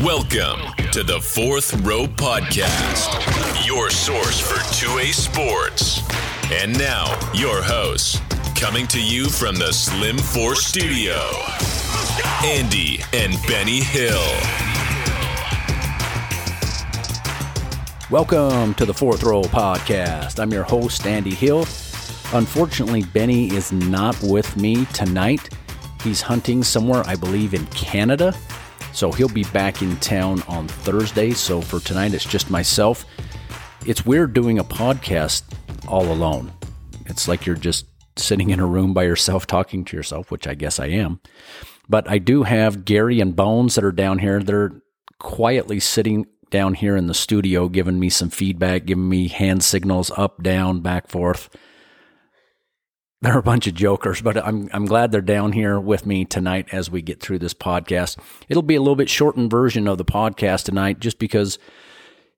Welcome to the Fourth Row Podcast, your source for 2A sports. And now, your hosts, coming to you from the Slim Force Studio, Andy and Benny Hill. Welcome to the Fourth Row Podcast. I'm your host, Andy Hill. Unfortunately, Benny is not with me tonight. He's hunting somewhere, I believe, in Canada. So he'll be back in town on Thursday. So for tonight, it's just myself. It's weird doing a podcast all alone. It's like you're just sitting in a room by yourself talking to yourself, which I guess I am. But I do have Gary and Bones that are down here. They're quietly sitting down here in the studio, giving me some feedback, giving me hand signals up, down, back, forth they're a bunch of jokers, but I'm I'm glad they're down here with me tonight as we get through this podcast. It'll be a little bit shortened version of the podcast tonight, just because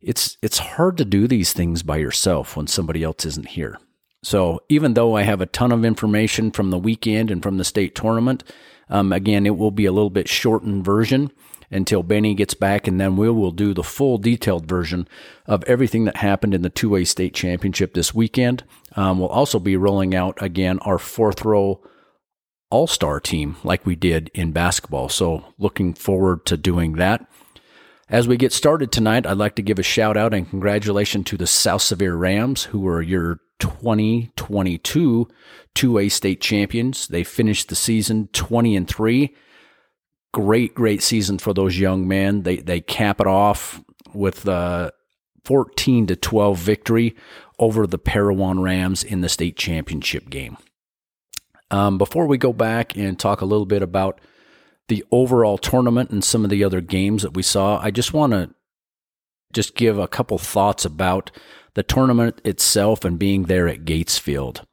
it's it's hard to do these things by yourself when somebody else isn't here. So even though I have a ton of information from the weekend and from the state tournament, um, again it will be a little bit shortened version until Benny gets back, and then we will do the full detailed version of everything that happened in the 2A state championship this weekend. Um, we'll also be rolling out again our fourth row all star team like we did in basketball. So, looking forward to doing that. As we get started tonight, I'd like to give a shout out and congratulations to the South Sevier Rams, who are your 2022 2A state champions. They finished the season 20 and 3 great, great season for those young men. They they cap it off with a 14 to 12 victory over the Parowan Rams in the state championship game. Um, before we go back and talk a little bit about the overall tournament and some of the other games that we saw, I just want to just give a couple thoughts about the tournament itself and being there at Gatesfield.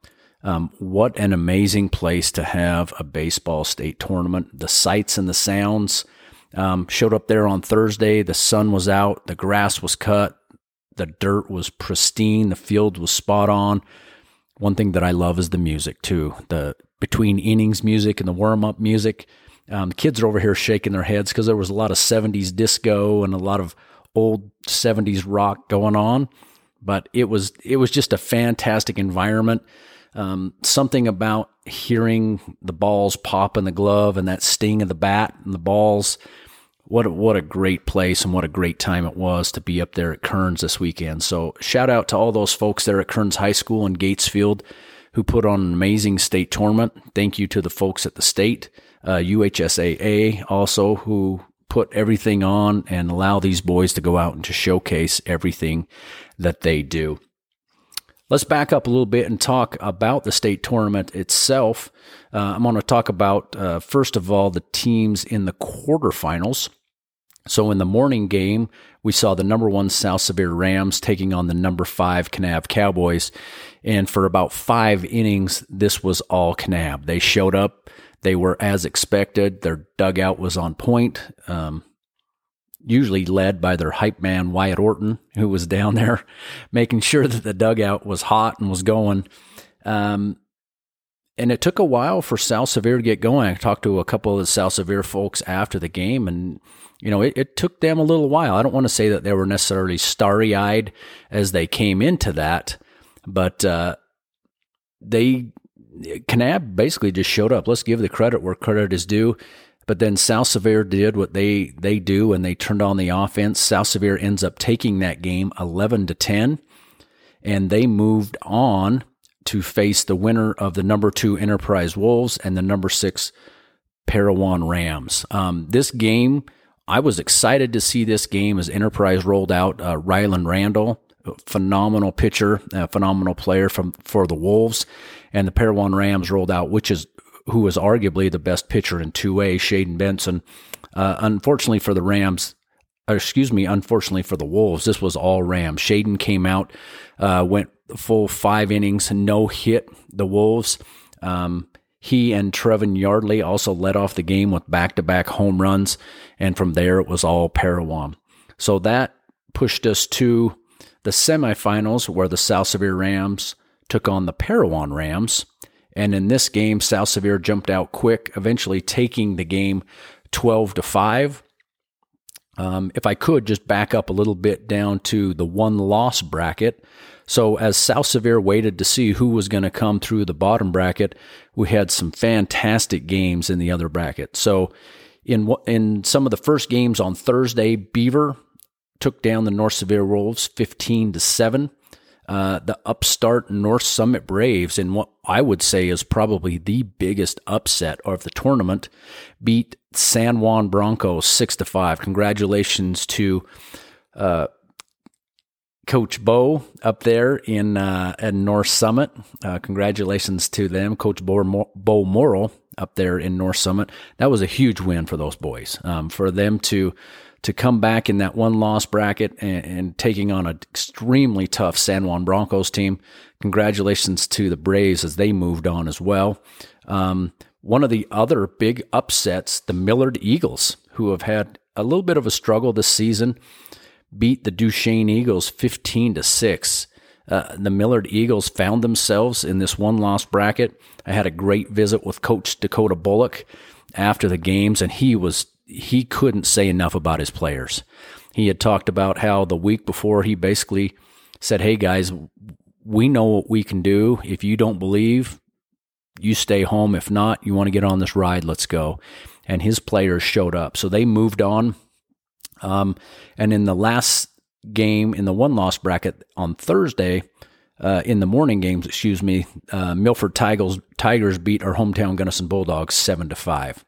Um, what an amazing place to have a baseball state tournament. The sights and the sounds um, showed up there on Thursday. The sun was out, the grass was cut, the dirt was pristine, the field was spot on. One thing that I love is the music too. The between innings music and the warm up music. Um, kids are over here shaking their heads because there was a lot of 70s disco and a lot of old 70s rock going on. But it was it was just a fantastic environment. Um, something about hearing the balls pop in the glove and that sting of the bat and the balls. What a, what a great place and what a great time it was to be up there at Kearns this weekend. So shout out to all those folks there at Kearns High School in Gatesfield who put on an amazing state tournament. Thank you to the folks at the state, uh, UHSAA also who put everything on and allow these boys to go out and to showcase everything that they do. Let's back up a little bit and talk about the state tournament itself. Uh, I'm going to talk about, uh, first of all, the teams in the quarterfinals. So in the morning game, we saw the number one South Sevier Rams taking on the number five Kanab Cowboys. And for about five innings, this was all Kanab. They showed up. They were as expected. Their dugout was on point. Um, usually led by their hype man, Wyatt Orton, who was down there making sure that the dugout was hot and was going. Um, and it took a while for South Sevier to get going. I talked to a couple of the South Sevier folks after the game, and you know, it, it took them a little while. I don't want to say that they were necessarily starry eyed as they came into that, but uh, they Kanab basically just showed up. Let's give the credit where credit is due. But then South Sevier did what they they do and they turned on the offense. South Sevier ends up taking that game 11 to 10 and they moved on to face the winner of the number 2 Enterprise Wolves and the number 6 Parowan Rams. Um, this game I was excited to see this game as Enterprise rolled out uh, Ryland Randall, phenomenal pitcher, phenomenal player from for the Wolves, and the Parowan Rams rolled out, which is who was arguably the best pitcher in 2A, Shaden Benson. Uh, unfortunately for the Rams, excuse me, unfortunately for the Wolves, this was all Rams. Shaden came out, uh, went full five innings, no hit the Wolves. Um, he and Trevin Yardley also led off the game with back to back home runs. And from there, it was all Parowan. So that pushed us to the semifinals where the South Sevier Rams took on the Parowan Rams. And in this game, South Sevier jumped out quick, eventually taking the game 12 to 5. Um, if I could just back up a little bit down to the one loss bracket. So, as South Sevier waited to see who was going to come through the bottom bracket, we had some fantastic games in the other bracket. So, in in some of the first games on Thursday, Beaver took down the North Sevier Wolves 15 to 7. Uh, the upstart North Summit Braves, in what I would say is probably the biggest upset of the tournament, beat San Juan Broncos six to five. Congratulations to uh, Coach Bo up there in uh, at North Summit. Uh, congratulations to them, Coach Bo, Bo Morrill up there in North Summit. That was a huge win for those boys. Um, for them to to come back in that one loss bracket and, and, taking on an extremely tough San Juan Broncos team. Congratulations to the Braves as they moved on as well. Um, one of the other big upsets, the Millard Eagles, who have had a little bit of a struggle this season, beat the Duchesne Eagles 15 to 6. Uh, the Millard Eagles found themselves in this one loss bracket. I had a great visit with Coach Dakota Bullock after the games, and he was he couldn't say enough about his players. He had talked about how the week before he basically said, "Hey guys, we know what we can do. If you don't believe, you stay home. If not, you want to get on this ride, let's go." And his players showed up, so they moved on. Um, and in the last game in the one loss bracket on Thursday, uh, in the morning games, excuse me, uh, Milford Tigers, Tigers beat our hometown Gunnison Bulldogs seven to five.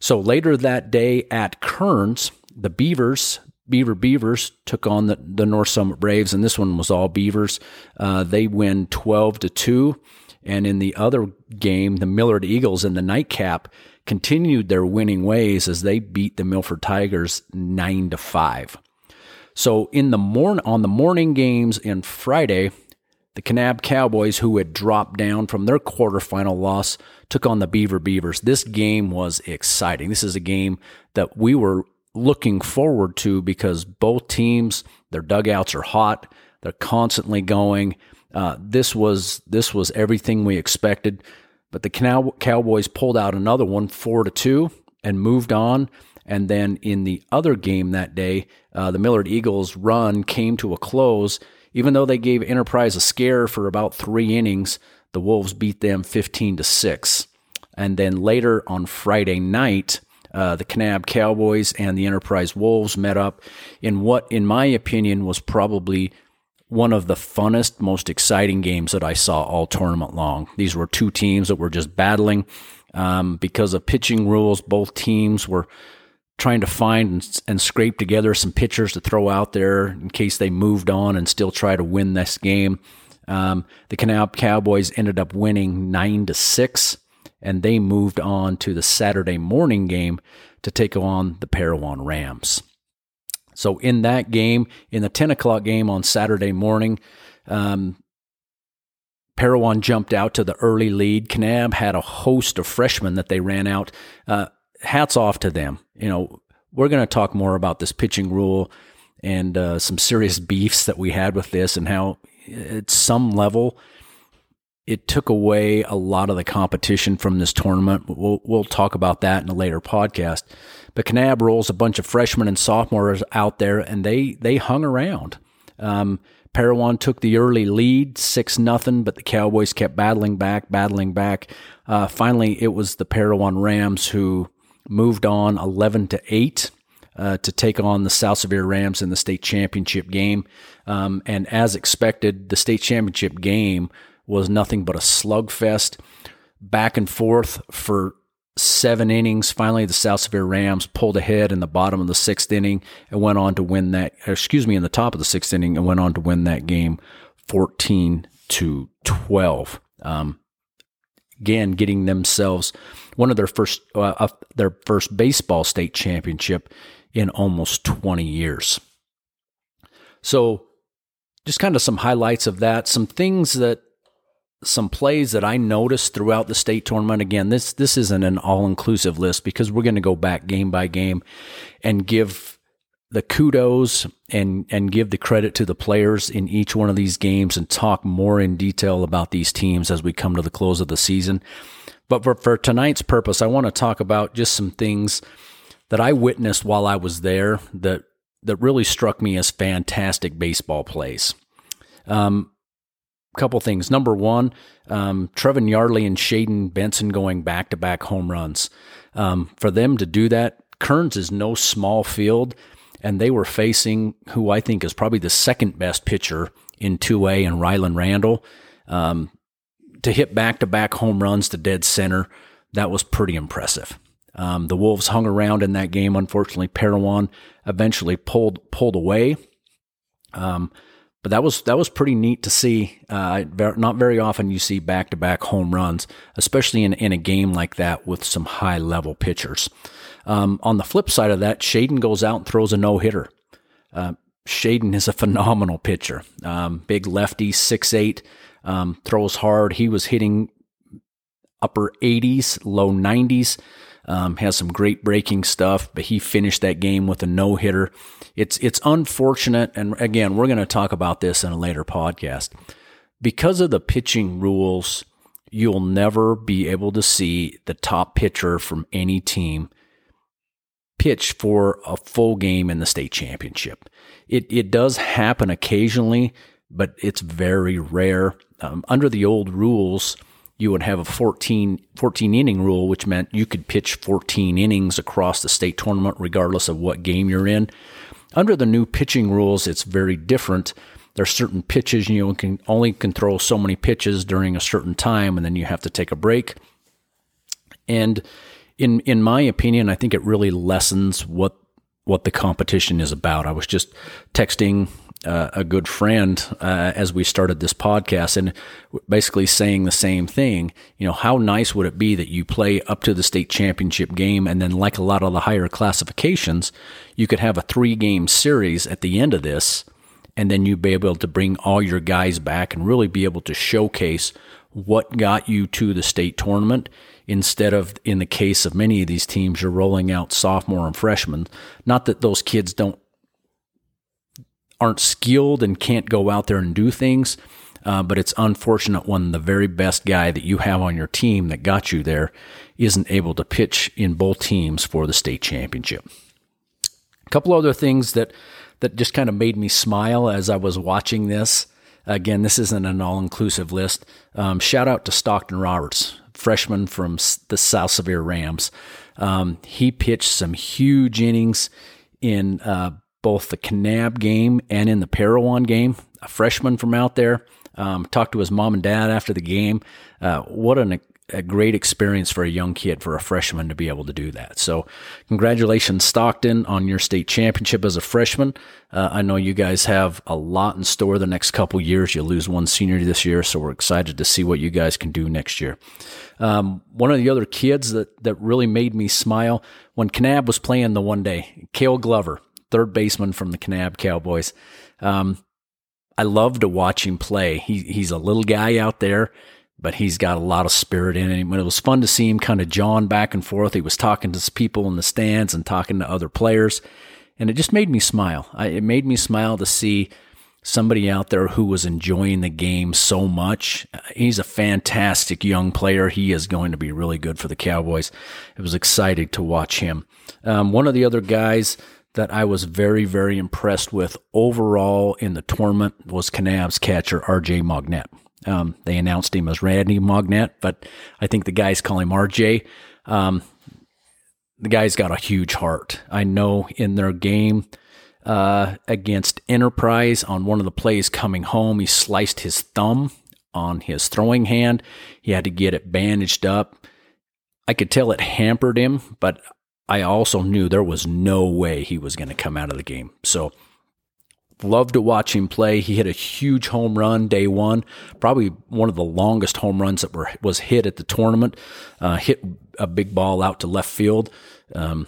So later that day at Kearns, the Beavers, Beaver Beavers, took on the, the North Summit Braves, and this one was all Beavers. Uh, they win twelve to two, and in the other game, the Millard Eagles in the nightcap continued their winning ways as they beat the Milford Tigers nine to five. So in the morn on the morning games in Friday, the Kanab Cowboys, who had dropped down from their quarterfinal loss, took on the Beaver Beavers. This game was exciting. This is a game that we were looking forward to because both teams, their dugouts are hot. They're constantly going. Uh, this was this was everything we expected, but the Cow- Cowboys pulled out another one, four to two, and moved on. And then in the other game that day, uh, the Millard Eagles' run came to a close even though they gave Enterprise a scare for about three innings, the Wolves beat them 15 to 6. And then later on Friday night, uh, the Kanab Cowboys and the Enterprise Wolves met up in what, in my opinion, was probably one of the funnest, most exciting games that I saw all tournament long. These were two teams that were just battling um, because of pitching rules. Both teams were trying to find and, and, scrape together some pitchers to throw out there in case they moved on and still try to win this game. Um, the Cowboys ended up winning nine to six, and they moved on to the Saturday morning game to take on the Parowan Rams. So in that game, in the 10 o'clock game on Saturday morning, um, Parowan jumped out to the early lead. Kanab had a host of freshmen that they ran out. Uh, hats off to them. You know, we're going to talk more about this pitching rule and uh, some serious beefs that we had with this and how at some level it took away a lot of the competition from this tournament. We'll, we'll talk about that in a later podcast. But Kanab rolls a bunch of freshmen and sophomores out there, and they they hung around. Um, Parowan took the early lead, six nothing, but the Cowboys kept battling back, battling back. Uh, finally, it was the Parowan Rams who moved on 11 to 8 uh, to take on the South Sevier Rams in the state championship game. Um, and as expected, the state championship game was nothing but a slugfest, back and forth for seven innings. Finally, the South Sevier Rams pulled ahead in the bottom of the sixth inning and went on to win that. Excuse me, in the top of the sixth inning and went on to win that game, fourteen to twelve. Um, again, getting themselves one of their first uh, their first baseball state championship in almost 20 years. So, just kind of some highlights of that, some things that some plays that I noticed throughout the state tournament. Again, this this isn't an all-inclusive list because we're going to go back game by game and give the kudos and and give the credit to the players in each one of these games and talk more in detail about these teams as we come to the close of the season. But for, for tonight's purpose, I want to talk about just some things that I witnessed while I was there that that really struck me as fantastic baseball plays. Um, couple things. Number one, um, Trevin Yardley and Shaden Benson going back to back home runs. Um, for them to do that, Kearns is no small field, and they were facing who I think is probably the second best pitcher in 2A and Ryland Randall. Um, to hit back to back home runs to dead center, that was pretty impressive. Um, the Wolves hung around in that game. Unfortunately, Parowan eventually pulled pulled away. Um, but that was that was pretty neat to see. Uh, not very often you see back to back home runs, especially in in a game like that with some high level pitchers. Um, on the flip side of that, Shaden goes out and throws a no hitter. Uh, Shaden is a phenomenal pitcher. Um, big lefty, six eight, um, throws hard. He was hitting upper 80s, low 90s. Um, has some great breaking stuff, but he finished that game with a no hitter. It's it's unfortunate, and again, we're going to talk about this in a later podcast. Because of the pitching rules, you'll never be able to see the top pitcher from any team pitch for a full game in the state championship. It it does happen occasionally, but it's very rare. Um, under the old rules, you would have a 14, 14 inning rule, which meant you could pitch 14 innings across the state tournament, regardless of what game you're in. Under the new pitching rules, it's very different. There are certain pitches you can only can throw so many pitches during a certain time, and then you have to take a break. And in in my opinion, I think it really lessens what what the competition is about. I was just texting uh, a good friend uh, as we started this podcast and basically saying the same thing. You know, how nice would it be that you play up to the state championship game and then, like a lot of the higher classifications, you could have a three game series at the end of this and then you'd be able to bring all your guys back and really be able to showcase what got you to the state tournament instead of in the case of many of these teams you're rolling out sophomore and freshmen not that those kids don't aren't skilled and can't go out there and do things. Uh, but it's unfortunate when the very best guy that you have on your team that got you there isn't able to pitch in both teams for the state championship. A couple other things that that just kind of made me smile as I was watching this. Again, this isn't an all-inclusive list. Um, shout out to Stockton Roberts, freshman from the South Sevier Rams. Um, he pitched some huge innings in uh, both the Kanab game and in the Parowan game. A freshman from out there um, talked to his mom and dad after the game. Uh, what an, a great experience for a young kid, for a freshman to be able to do that. So, congratulations, Stockton, on your state championship as a freshman. Uh, I know you guys have a lot in store the next couple years. You lose one senior this year, so we're excited to see what you guys can do next year. Um, one of the other kids that, that really made me smile when Kanab was playing the one day, Kale Glover third baseman from the Kanab Cowboys. Um, I love to watch him play. He, he's a little guy out there, but he's got a lot of spirit in him. It was fun to see him kind of jawing back and forth. He was talking to people in the stands and talking to other players, and it just made me smile. I, it made me smile to see somebody out there who was enjoying the game so much. He's a fantastic young player. He is going to be really good for the Cowboys. It was exciting to watch him. Um, one of the other guys that I was very, very impressed with overall in the tournament was Kanab's catcher, RJ Mognet. Um, they announced him as Randy Mognet, but I think the guys call him RJ. Um, the guy's got a huge heart. I know in their game uh, against Enterprise on one of the plays coming home, he sliced his thumb on his throwing hand. He had to get it bandaged up. I could tell it hampered him, but I also knew there was no way he was going to come out of the game. So, loved to watch him play. He hit a huge home run day one, probably one of the longest home runs that were was hit at the tournament. Uh, hit a big ball out to left field. Um,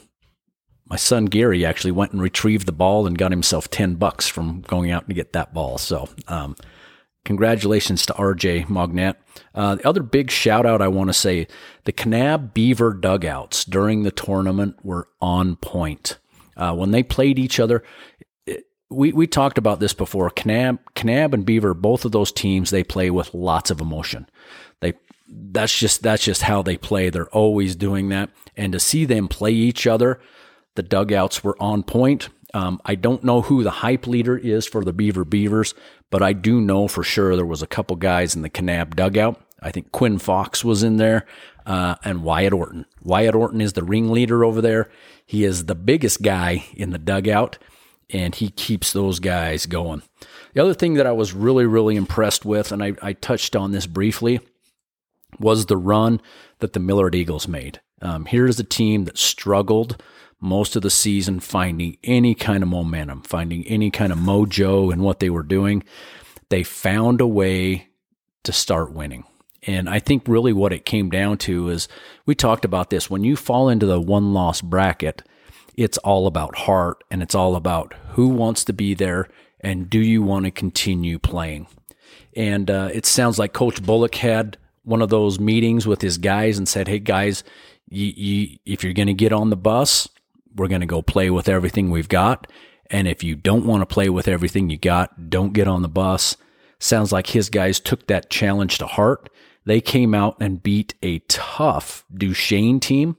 my son Gary actually went and retrieved the ball and got himself ten bucks from going out to get that ball. So, um, Congratulations to RJ Mognet. Uh, the other big shout out I want to say the Kanab Beaver dugouts during the tournament were on point. Uh, when they played each other, it, we, we talked about this before. Kanab, Kanab and Beaver, both of those teams, they play with lots of emotion. They that's just that's just how they play. They're always doing that. And to see them play each other, The dugouts were on point. Um, I don't know who the hype leader is for the Beaver Beavers, but I do know for sure there was a couple guys in the Kanab dugout. I think Quinn Fox was in there, uh, and Wyatt Orton. Wyatt Orton is the ringleader over there. He is the biggest guy in the dugout, and he keeps those guys going. The other thing that I was really, really impressed with, and I, I touched on this briefly, was the run that the Millard Eagles made. Um, here's a team that struggled most of the season finding any kind of momentum, finding any kind of mojo in what they were doing. They found a way to start winning. And I think really what it came down to is we talked about this. When you fall into the one loss bracket, it's all about heart and it's all about who wants to be there and do you want to continue playing. And uh, it sounds like Coach Bullock had one of those meetings with his guys and said, "Hey guys, if you're going to get on the bus, we're going to go play with everything we've got. And if you don't want to play with everything you got, don't get on the bus. Sounds like his guys took that challenge to heart. They came out and beat a tough Duchesne team,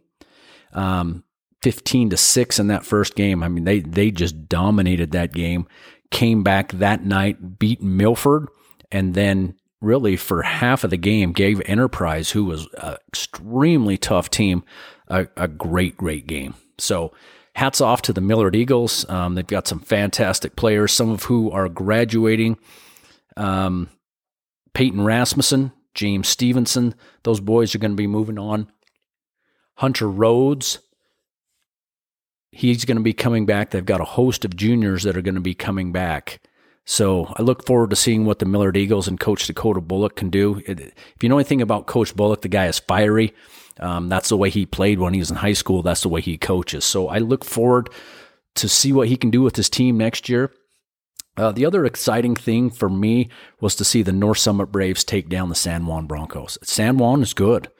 um, 15 to 6 in that first game. I mean, they, they just dominated that game, came back that night, beat Milford, and then really for half of the game gave Enterprise, who was an extremely tough team, a, a great, great game. So hats off to the Millard Eagles. Um, they've got some fantastic players, some of who are graduating. Um, Peyton Rasmussen, James Stevenson, those boys are going to be moving on. Hunter Rhodes, he's going to be coming back. They've got a host of juniors that are going to be coming back. So I look forward to seeing what the Millard Eagles and Coach Dakota Bullock can do. If you know anything about Coach Bullock, the guy is fiery. Um, that's the way he played when he was in high school. That's the way he coaches. So I look forward to see what he can do with his team next year. Uh, the other exciting thing for me was to see the North Summit Braves take down the San Juan Broncos. San Juan is good.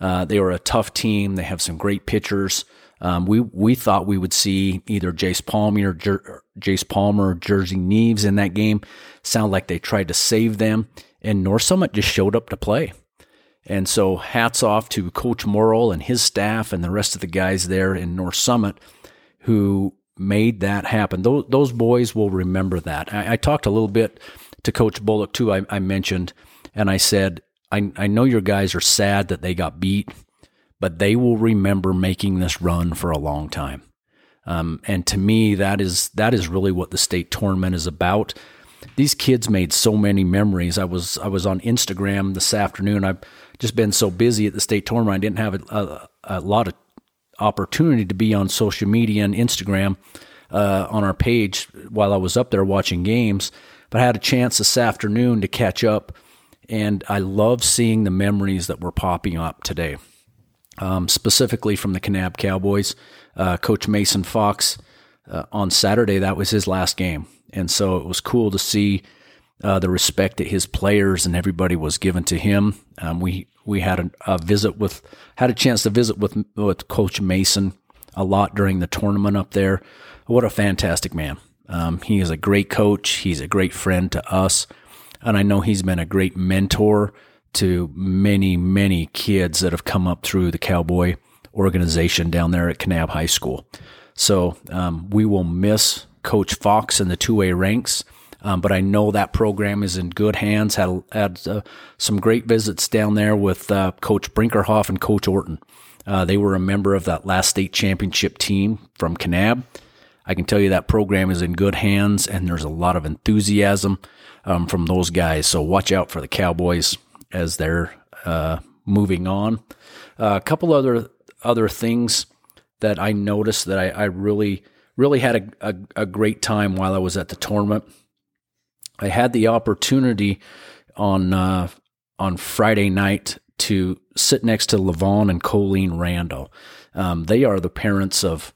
Uh, they are a tough team. They have some great pitchers. Um, we we thought we would see either Jace Palmer, Jer- Jace Palmer, Jersey Neves in that game. Sound like they tried to save them, and North Summit just showed up to play. And so, hats off to Coach Morrill and his staff and the rest of the guys there in North Summit who made that happen. Those, those boys will remember that. I, I, talked a little bit to Coach Bullock, too, I, I mentioned, and I said, I, I know your guys are sad that they got beat, but they will remember making this run for a long time. Um, and to me, that is that is really what the state tournament is about. These kids made so many memories. I was I was on Instagram this afternoon. I've just been so busy at the state tournament. I didn't have a, a, a lot of opportunity to be on social media and Instagram uh, on our page while I was up there watching games. But I had a chance this afternoon to catch up, and I love seeing the memories that were popping up today. Um, specifically from the Kanab Cowboys, uh, Coach Mason Fox uh, on Saturday. That was his last game, and so it was cool to see uh, the respect that his players and everybody was given to him. Um, we we had a, a, visit with had a chance to visit with with Coach Mason a lot during the tournament up there. What a fantastic man! Um, he is a great coach. He's a great friend to us, and I know he's been a great mentor to many many kids that have come up through the Cowboy organization down there at Kanab High School. So um, we will miss Coach Fox in the two A ranks. Um, but I know that program is in good hands. Had had uh, some great visits down there with uh, Coach Brinkerhoff and Coach Orton. Uh, they were a member of that last state championship team from Kanab. I can tell you that program is in good hands, and there's a lot of enthusiasm um, from those guys. So watch out for the Cowboys as they're uh, moving on. Uh, a couple other other things that I noticed that I, I really really had a, a, a, great time while I was at the tournament. I had the opportunity on uh, on Friday night to sit next to Levon and Colleen Randall. Um, they are the parents of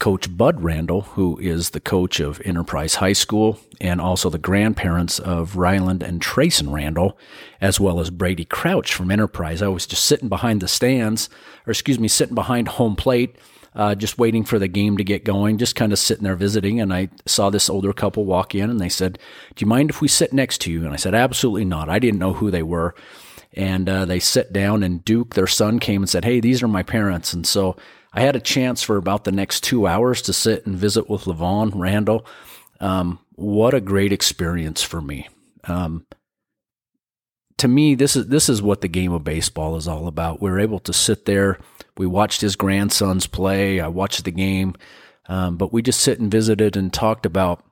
Coach Bud Randall, who is the coach of Enterprise High School, and also the grandparents of Ryland and Trayson Randall, as well as Brady Crouch from Enterprise. I was just sitting behind the stands, or excuse me, sitting behind home plate uh, just waiting for the game to get going, just kind of sitting there visiting. And I saw this older couple walk in and they said, Do you mind if we sit next to you? And I said, Absolutely not. I didn't know who they were. And uh, they sit down, and Duke, their son, came and said, Hey, these are my parents. And so I had a chance for about the next two hours to sit and visit with Levon Randall. Um, what a great experience for me. Um, to me, this is this is what the game of baseball is all about. We were able to sit there. We watched his grandsons play. I watched the game, um, but we just sit and visited and talked about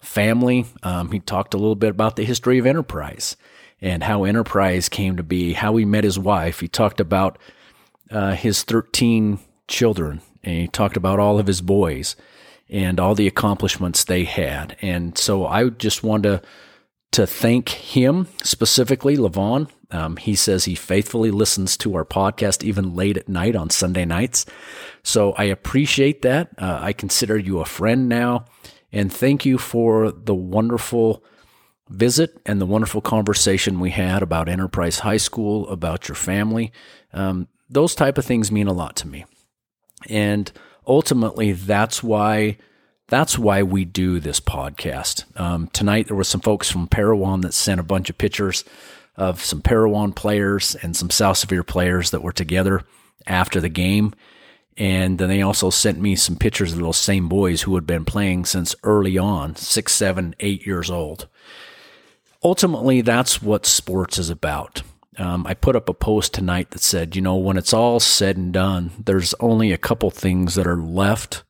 family. Um, he talked a little bit about the history of Enterprise and how Enterprise came to be, how he met his wife. He talked about uh, his 13 children, and he talked about all of his boys and all the accomplishments they had. And so I just wanted to to thank him specifically, Levon. Um, he says he faithfully listens to our podcast even late at night on Sunday nights. So I appreciate that. Uh, I consider you a friend now. And thank you for the wonderful visit and the wonderful conversation we had about Enterprise High School, about your family. Um, those type of things mean a lot to me. And ultimately, that's why that's why we do this podcast. Um, tonight, there were some folks from Parowan that sent a bunch of pictures of some Parowan players and some South Sevier players that were together after the game. And then they also sent me some pictures of those same boys who had been playing since early on, six, seven, eight years old. Ultimately, that's what sports is about. Um, I put up a post tonight that said, you know, when it's all said and done, there's only a couple things that are left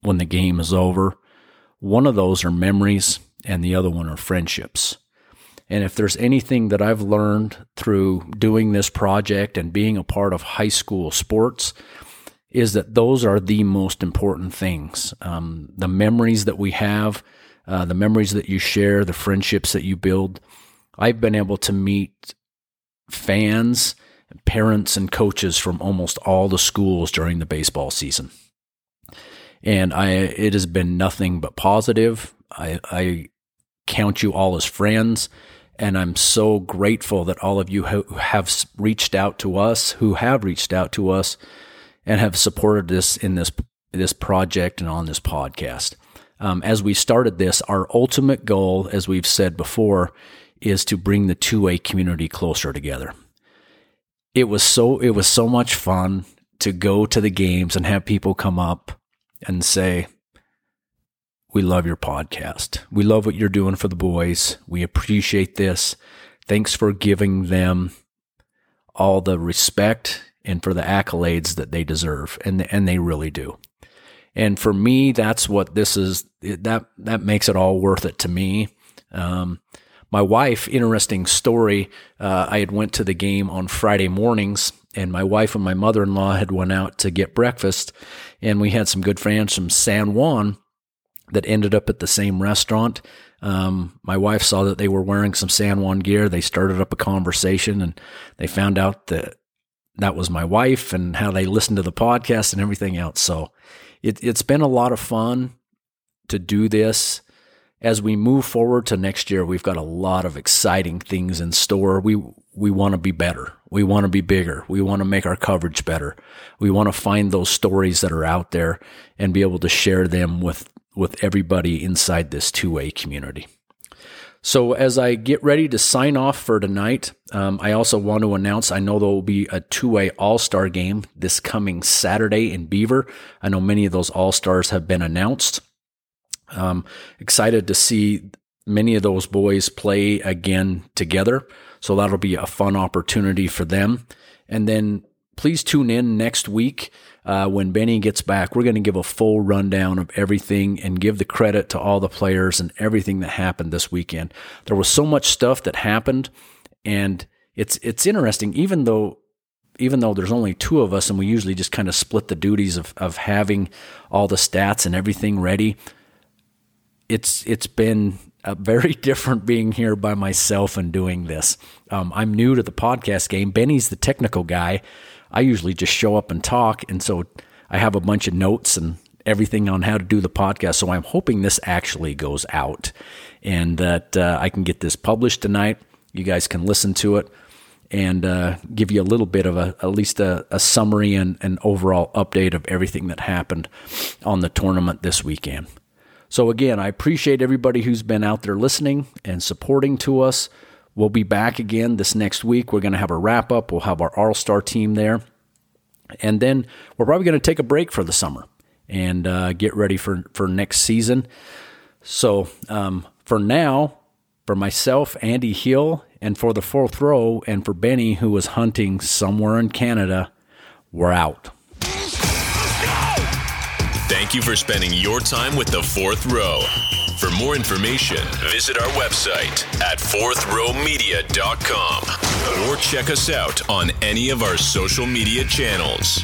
when the game is over. One of those are memories, and the other one are friendships. And if there's anything that I've learned through doing this project and being a part of high school sports, is that those are the most important things. Um, the memories that we have, uh, the memories that you share, the friendships that you build. I've been able to meet fans, parents, and coaches from almost all the schools during the baseball season. And I, it has been nothing but positive. I, I count you all as friends. And I'm so grateful that all of you have reached out to us, who have reached out to us and have supported this in this, this project and on this podcast. Um, as we started this, our ultimate goal, as we've said before, is to bring the 2A community closer together. It was so it was so much fun to go to the games and have people come up and say, "We love your podcast. We love what you're doing for the boys. We appreciate this. Thanks for giving them all the respect and for the accolades that they deserve." And and they really do. And for me, that's what this is. That that makes it all worth it to me. Um, my wife, interesting story. Uh, I had went to the game on Friday mornings, and my wife and my mother-in-law had went out to get breakfast, and we had some good friends from San Juan that ended up at the same restaurant. Um, my wife saw that they were wearing some San Juan gear. They started up a conversation, and they found out that that was my wife and how they listened to the podcast and everything else. So it, it's been a lot of fun to do this as we move forward to next year, we've got a lot of exciting things in store. We we want to be better. We want to be bigger. We want to make our coverage better. We want to find those stories that are out there and be able to share them with with everybody inside this 2A community. So as I get ready to sign off for tonight, um, I also want to announce I know there will be a 2A All Star game this coming Saturday in Beaver. I know many of those All Stars have been announced. Um, excited to see many of those boys play again together. So that'll be a fun opportunity for them. And then please tune in next week uh, when Benny gets back. We're going to give a full rundown of everything and give the credit to all the players and everything that happened this weekend. There was so much stuff that happened, and it's it's interesting. Even though even though there's only two of us and we usually just kind of split the duties of of having all the stats and everything ready it's it's been a very different being here by myself and doing this. Um, I'm new to the podcast game. Benny's the technical guy. I usually just show up and talk, and so I have a bunch of notes and everything on how to do the podcast. So I'm hoping this actually goes out and that uh, I can get this published tonight. You guys can listen to it and uh, give you a little bit of a at least a, a summary and an overall update of everything that happened on the tournament this weekend. So, again, I appreciate everybody who's been out there listening and supporting to us. We'll be back again this next week. We're going to have a wrap up, we'll have our All Star team there. And then we're probably going to take a break for the summer and uh, get ready for, for next season. So um, for now, for myself, Andy Hill, and for the fourth row, and for Benny, who was hunting somewhere in Canada, we're out. Thank you for spending your time with the fourth row. For more information, visit our website at fourthrowmedia.com or check us out on any of our social media channels.